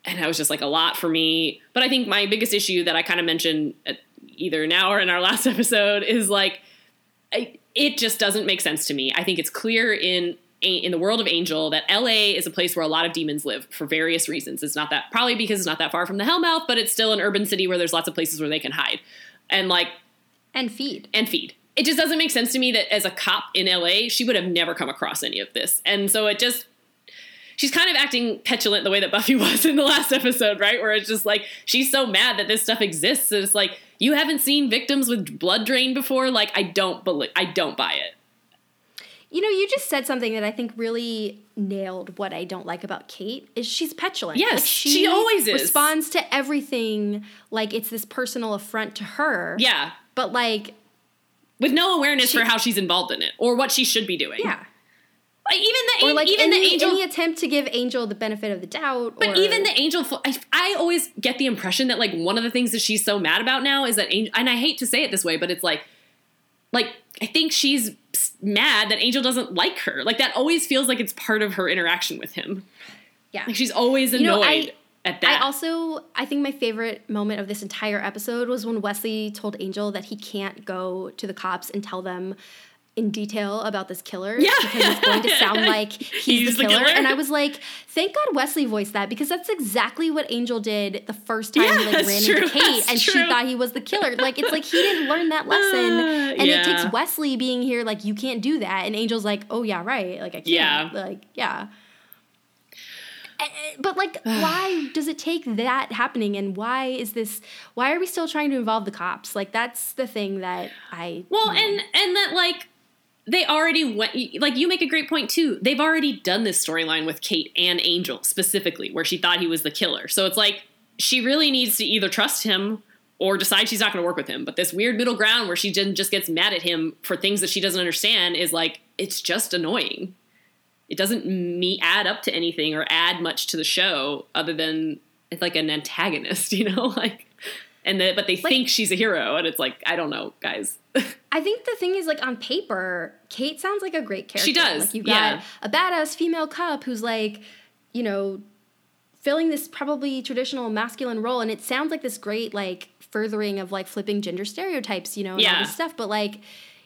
and that was just like a lot for me. But I think my biggest issue that I kind of mentioned at uh, either now or in our last episode is like I, it just doesn't make sense to me. I think it's clear in in the world of Angel that LA is a place where a lot of demons live for various reasons. It's not that probably because it's not that far from the Hellmouth, but it's still an urban city where there's lots of places where they can hide and like and feed. and feed. It just doesn't make sense to me that as a cop in LA, she would have never come across any of this. And so it just she's kind of acting petulant the way that Buffy was in the last episode, right? Where it's just like she's so mad that this stuff exists. And it's like you haven't seen victims with blood drain before. Like I don't believe, I don't buy it. You know, you just said something that I think really nailed what I don't like about Kate is she's petulant. Yes, she always is. Responds to everything like it's this personal affront to her. Yeah, But like, with no awareness She- for how she's involved in it or what she should be doing. yeah. like, even the Or like even any, the angel. any attempt to give Angel the benefit of the doubt. But or, even the angel, I, I always get the impression that like one of the things that she's so mad about now is that angel, and I hate to say it this way, but it's like, like I think she's mad that Angel doesn't like her. Like that always feels like it's part of her interaction with him. yeah. Like she's always You know, annoyed I- at that. I also I think my favorite moment of this entire episode was when Wesley told Angel that he can't go to the cops and tell them in detail about this killer Yeah. because it's going to sound like he's, He's the, the killer. killer. And I was like, thank God Wesley voiced that because that's exactly what Angel did the first time Yeah, he like ran true, into Kate that's and she thought he was the killer. Like it's like he didn't learn that lesson. Uh, and yeah. it takes Wesley being here like you can't do that. And Angel's like, oh yeah, right. Like I can't. Like yeah. Eh, eh, But like, why does it take that happening, and why is this? Why are we still trying to involve the cops? Like, that's the thing that I well, and and that like they already went. Like you make a great point too. They've already done this storyline with Kate and Angel specifically, where she thought he was the killer. So it's like she really needs to either trust him or decide she's not going to work with him. But this weird middle ground where she just gets mad at him for things that she doesn't understand is like it's just annoying. It doesn't me add up to anything or add much to the show other than it's like an antagonist, you know, like. And the, but they think she's a hero, and it's like I don't know, guys. I think the thing is like on paper, Kate sounds like a great character. She does, Like you got yeah. a badass female cop who's like, you know, filling this probably traditional masculine role, and it sounds like this great like furthering of like flipping gender stereotypes, you know, and all this stuff. But like,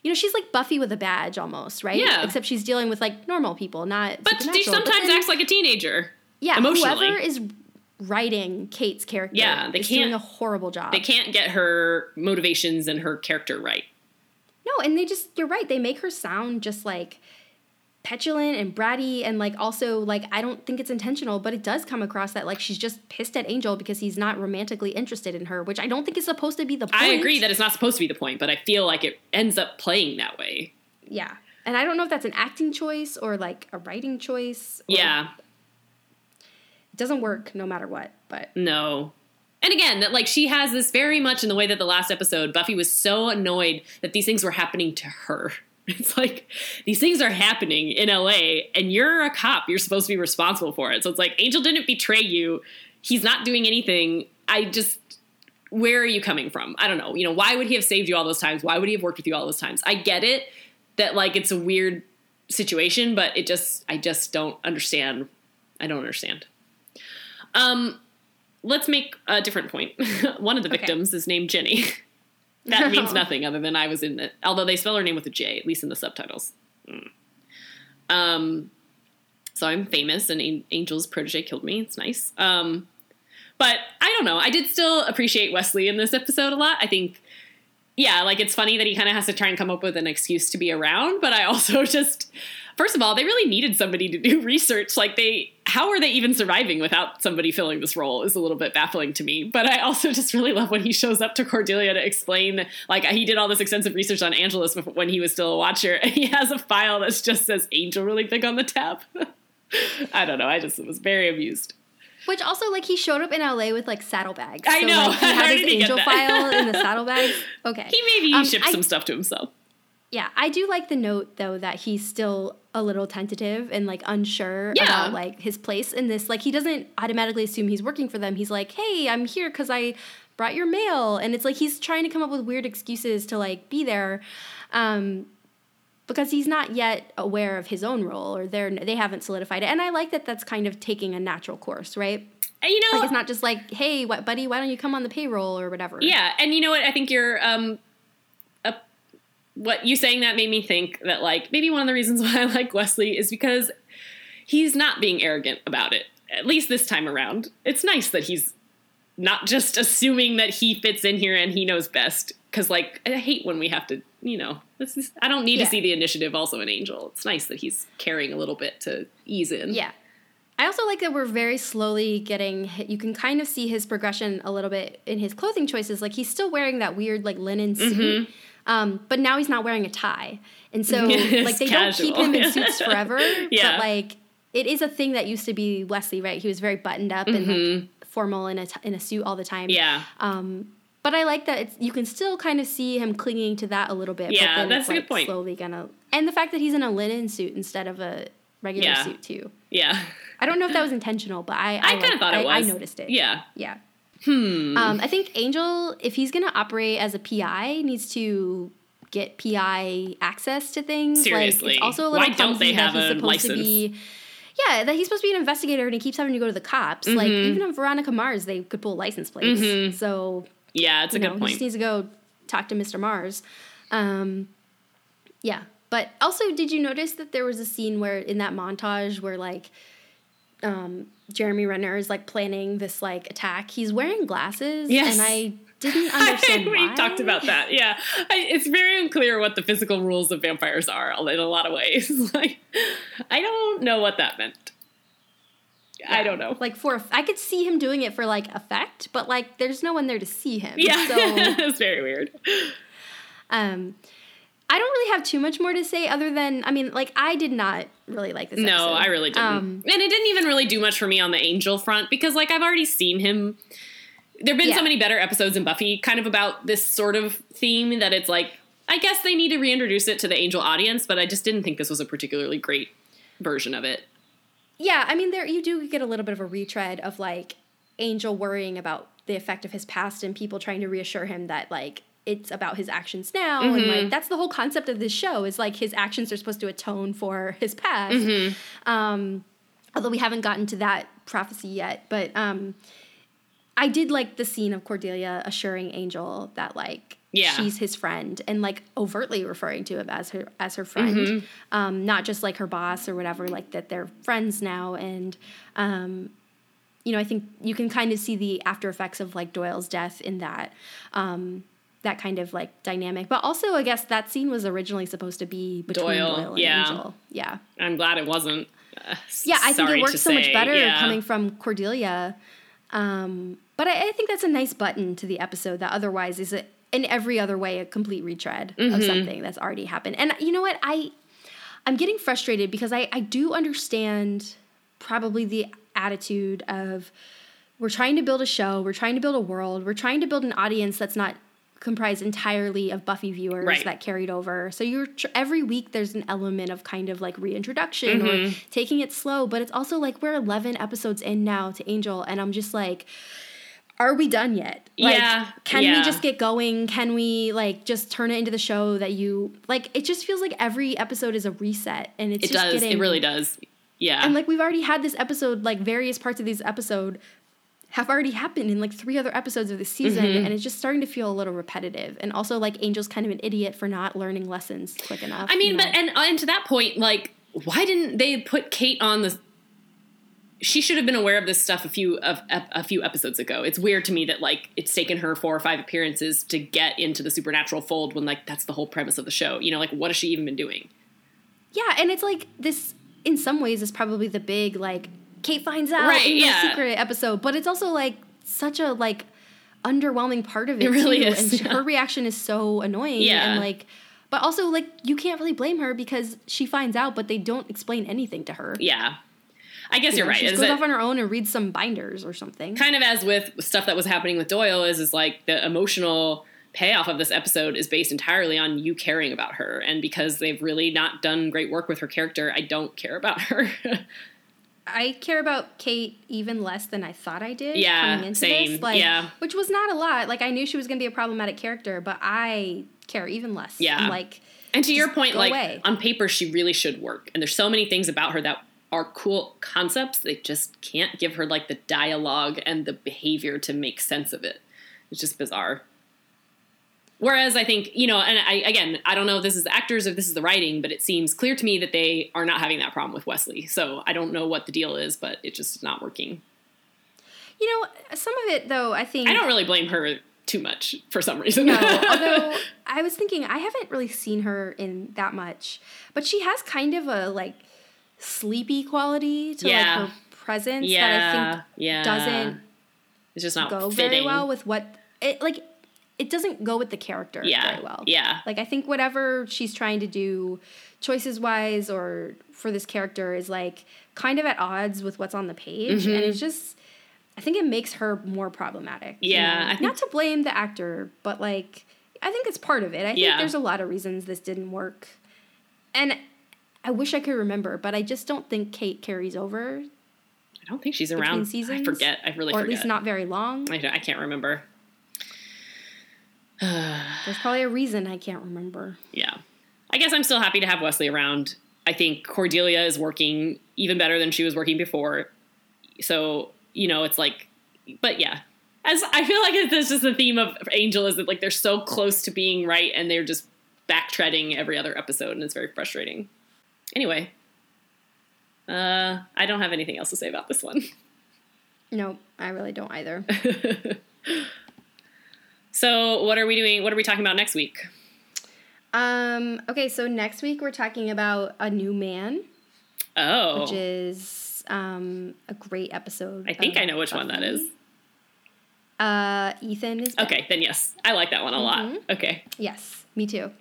you know, she's like Buffy with a badge almost, right? Yeah. Except she's dealing with like normal people, not. But she supernatural. But sometimes then- acts like a teenager. yeah, emotionally. whoever is writing Kate's character, Yeah, they is doing can't- a horrible job. They can't get her motivations and her character right. No, and they just you're right. They make her sound just like petulant and bratty and like also like I don't think it's intentional, but it does come across that like she's just pissed at Angel because he's not romantically interested in her, which I don't think is supposed to be the point. I agree that it's not supposed to be the point, but I feel like it ends up playing that way. Yeah. And I don't know if that's an acting choice or like a writing choice. Yeah, It doesn't work no matter what, but no. And again, that like she has this very much in the way that the last episode, Buffy was so annoyed that these things were happening to her. It's like these things are happening in LA and you're a cop. You're supposed to be responsible for it. So it's like Angel didn't betray you. He's not doing anything. I just where are you coming from? I don't know. You know, why would he have saved you all those times? Why would he have worked with you all those times? I get it that like it's a weird situation, but it just I just don't understand. I don't understand. Um let's make a different point. One of the Okay. victims is named Jenny. that means nothing other than I was in it. Although they spell her name with a J, at least in the subtitles. Mm. Um, so I'm famous, and An- Angel's protege killed me. It's nice. Um, But I don't know. I did still appreciate Wesley in this episode a lot. I think, yeah, like it's funny that he kind of has to try and come up with an excuse to be around. But I also just, first of all, they really needed somebody to do research. Like they, how are they even surviving without somebody filling this role is a little bit baffling to me. But I also just really love when he shows up to Cordelia to explain, like he did all this extensive research on Angelus when he was still a watcher, and he has a file that just says Angel really big on the tab. I don't know. I just was very amused. Which also, like, he showed up in LA with like saddlebags. I so, know. Like, he had his angel file in the saddlebags. Okay. He maybe um, shipped I, some stuff to himself. Yeah, I do like the note though that he's still a little tentative and like unsure yeah. about like his place in this. Like, he doesn't automatically assume he's working for them. He's like, "Hey, I'm here because I brought your mail," and it's like he's trying to come up with weird excuses to like be there. Um, because he's not yet aware of his own role or they're they haven't solidified it and i like that that's kind of taking a natural course right and you know like it's not just like hey what buddy why don't you come on the payroll or whatever yeah and you know what i think you're um what you saying that made me think that like maybe one of the reasons why i like wesley is because he's not being arrogant about it at least this time around it's nice that he's not just assuming that he fits in here and he knows best because like i hate when we have to you know, this is, I don't need yeah. to see the initiative also in Angel. It's nice that he's caring a little bit to ease in. Yeah. I also like that we're very slowly getting. You can kind of see his progression a little bit in his clothing choices. Like he's still wearing that weird like linen suit, mm-hmm. Um, but now he's not wearing a tie, and so like they casual. don't keep him in suits forever. yeah. But like it is a thing that used to be Wesley, right? He was very buttoned up mm-hmm. and like mm-hmm. formal in a t- in a suit all the time. Yeah. Um, but I like that it's you can still kind of see him clinging to that a little bit. Yeah, but then that's a good point. Slowly gonna, and the fact that he's in a linen suit instead of a regular yeah. suit too. Yeah. I don't know if that was intentional, but I I, I kind of thought it was. I noticed it. Yeah. Yeah. Hmm. Um, I think Angel, if he's gonna operate as a PI, needs to get PI access to things. Seriously. Like, it's also a little Why don't they have a license? Be, yeah, that he's supposed to be an investigator and he keeps having to go to the cops. Mm-hmm. Like even on Veronica Mars, they could pull license plates. Mm-hmm. So yeah, it's a good point. He just needs to go talk to Mr. Mars. Um, yeah, but also, did you notice that there was a scene where in that montage where like um, Jeremy Renner is like planning this like attack? He's wearing glasses, yes. and I didn't understand we talked about that. Yeah, I, it's very unclear what the physical rules of vampires are in a lot of ways. like, I don't know what that meant. Yeah. I don't know. Like for I could see him doing it for like effect, but like there's no one there to see him. Yeah, so it's very weird. Um, I don't really have too much more to say other than I mean, like I did not really like this. No, episode. I really didn't, um, and it didn't even really do much for me on the Angel front because like I've already seen him. There've been yeah. so many better episodes in Buffy, kind of about this sort of theme that it's like I guess they need to reintroduce it to the Angel audience, but I just didn't think this was a particularly great version of it yeah, I mean, there you do get a little bit of a retread of like Angel worrying about the effect of his past and people trying to reassure him that like it's about his actions now mm-hmm. and like that's the whole concept of this show is like his actions are supposed to atone for his past. Mm-hmm. Um, although we haven't gotten to that prophecy yet, but um, I did like the scene of Cordelia assuring Angel that like yeah. she's his friend and like overtly referring to him as her as her friend mm-hmm. um, not just like her boss or whatever like that they're friends now and um, you know i think you can kind of see the after effects of like doyle's death in that um, that kind of like dynamic but also i guess that scene was originally supposed to be between doyle, doyle and yeah. angel yeah i'm glad it wasn't uh, yeah i think it works so say. much better yeah. coming from cordelia um, but I, I, think that's a nice button to the episode that otherwise is a, in every other way a complete retread mm-hmm. of something that's already happened. And you know what? I I'm getting frustrated because I, I do understand probably the attitude of we're trying to build a show, we're trying to build a world, we're trying to build an audience that's not comprised entirely of Buffy viewers right. that carried over. So you're tr- every week there's an element of kind of like reintroduction mm-hmm. or taking it slow, but it's also like we're 11 episodes in now to Angel and I'm just like are we done yet? Like, yeah. Can yeah. we just get going? Can we like just turn it into the show that you like? It just feels like every episode is a reset, and it's it does. Getting, it really does. Yeah. And like we've already had this episode, like various parts of this episode have already happened in like three other episodes of the season, mm-hmm. and it's just starting to feel a little repetitive. And also, like Angel's kind of an idiot for not learning lessons quick enough. I mean, you know? but and and to that point, like, why didn't they put Kate on the she should have been aware of this stuff a few of a few episodes ago. It's weird to me that like it's taken her four or five appearances to get into the supernatural fold when like that's the whole premise of the show. You know, like what has she even been doing? Yeah, and it's like this in some ways is probably the big like Kate finds out Right, in yeah. the secret episode, but it's also like such a like underwhelming part of it. It really too, is, and yeah. her reaction is so annoying. Yeah. and like, but also like you can't really blame her because she finds out, but they don't explain anything to her. Yeah, I guess You you're know, right. She goes that- off on her own and reads some binders or something. kind of as with stuff that was happening with Doyle is is like the emotional payoff of this episode is based entirely on you caring about her and because they've really not done great work with her character I don't care about her. I care about Kate even less than I thought I did. Yeah, coming into same, This. Like, yeah. which was not a lot. Like I knew she was going to be a problematic character, but I care even less. Yeah. I'm like, and to your point like away. on paper she really should work and there's so many things about her that are cool concepts they just can't give her like the dialogue and the behavior to make sense of it. It's just bizarre. Whereas I think, you know, and I again, I don't know if this is the actors or if this is the writing, but it seems clear to me that they are not having that problem with Wesley. So I don't know what the deal is, but it's just not working. you know, some of it though. I think I don't really blame her too much for some reason. No, although I was thinking I haven't really seen her in that much, but she has kind of a like sleepy quality to Yeah. like her presence yeah, that I think yeah. doesn't it's just not go fitting. very well with what it like. It doesn't go with the character yeah, very well. yeah, Like I think whatever she's trying to do, choices wise or for this character, is like kind of at odds with what's on the page, and it's just. I think it makes her more problematic. you Mm-hmm. Yeah, know? Think- not to blame the actor, but like I think it's part of it. I think there's a lot of reasons this didn't work, and I wish I could remember, but I just don't think Kate carries over, I don't think she's around. I seasons, forget. I really or forget. at least not very long. I, I can't remember. There's probably a reason I can't remember. Yeah. I guess I'm still happy to have Wesley around. I think Cordelia is working even better than she was working before. So, you know, it's like, but yeah. As I feel like it's just the theme of Angel is that like they're so close to being right and they're just backtreading every other episode and it's very frustrating. Anyway, uh, I don't have anything else to say about this one. No, I really don't either. So, what are we doing? What are we talking about next week? um, okay, so next week we're talking about a new man, Oh, which is um, a great episode. I think I know which one that is. Uh, Ethan is back. Okay, then yes, I like that one a lot. Mm-hmm. Okay, Yes, me too.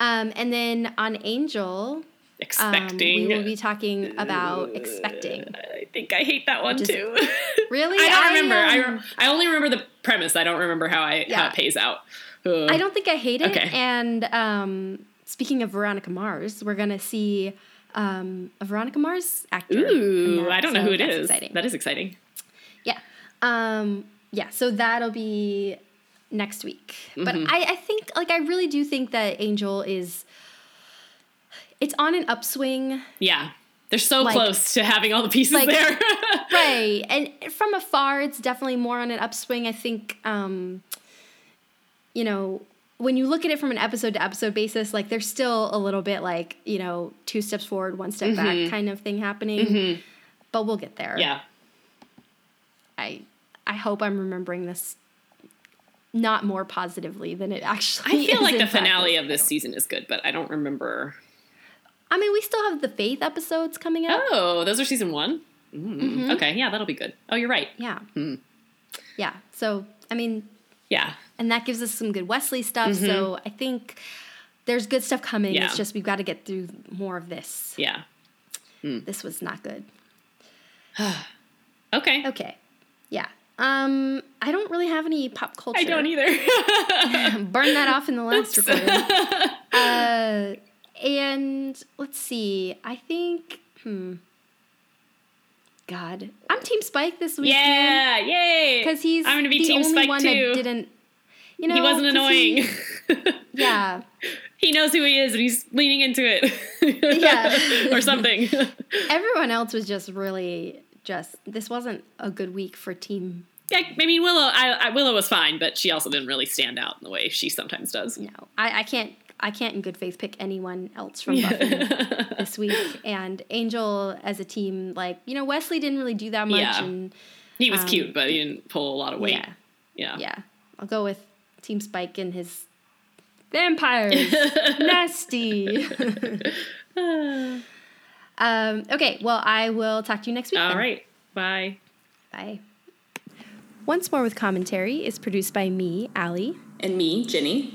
Um, and then on Angel, um, expecting. we will be talking about expecting. I think I hate that one is- too. Really, I don't remember. I, um, re- I only remember the premise. I don't remember how I how it pays out. Ugh. I don't think I hate it. Okay. And um, speaking of Veronica Mars, we're gonna see um, a Veronica Mars actor. Ooh, I don't know who it is. That is. Exciting. That is exciting. Yeah. Um, yeah, so that'll be next week. But Mm-hmm. I, I think, like, I really do think that Angel is. It's on an upswing, Yeah, they're so Like- close to having all the pieces like- there. right? And from afar, it's definitely more on an upswing. I think, um, you know, when you look at it from an episode to episode basis, like there's still a little bit like you know two steps forward, one step back kind of thing happening. But we'll get there. Mm-hmm. yeah, I I hope I'm remembering this not more positively than it actually I feel like the finale practice. of this season is good, but I don't remember. I mean, we still have the Faith episodes coming up. Oh, those are season one. Mm, Okay, yeah, that'll be good. Oh, you're right. Yeah. Hmm. Yeah. So I mean, Yeah, and that gives us some good Wesley stuff. So I think there's good stuff coming. Mm-hmm. Yeah. It's just we've got to get through more of this. yeah. This was not good. Okay. Okay. Yeah. Um, I don't really have any pop culture. I don't either. Burn that off in the last recording. uh, and let's see. I think. Hmm. God, I'm Team Spike this week. yeah, yay! because he's I'm gonna be the Team only Spike one too. that didn't. You know, he wasn't annoying. he- yeah, he knows who he is and he's leaning into it. Yeah. or something. everyone else was just really just. This wasn't a good week for Team. yeah, I mean Willow. I, I, Willow was fine, but she also didn't really stand out in the way she sometimes does. No, I, I can't I can't in good faith pick anyone else from Buffy this week. And Angel as a team, like you know, Wesley didn't really do that much, Yeah. and He was cute, but he didn't pull a lot of weight. yeah, Yeah. yeah. I'll go with Team Spike and his vampires. Nasty. um, okay, well, I will talk to you next week. All then. right. Bye. Bye. Once More with Commentary is produced by me, Allie. And me, Ginny.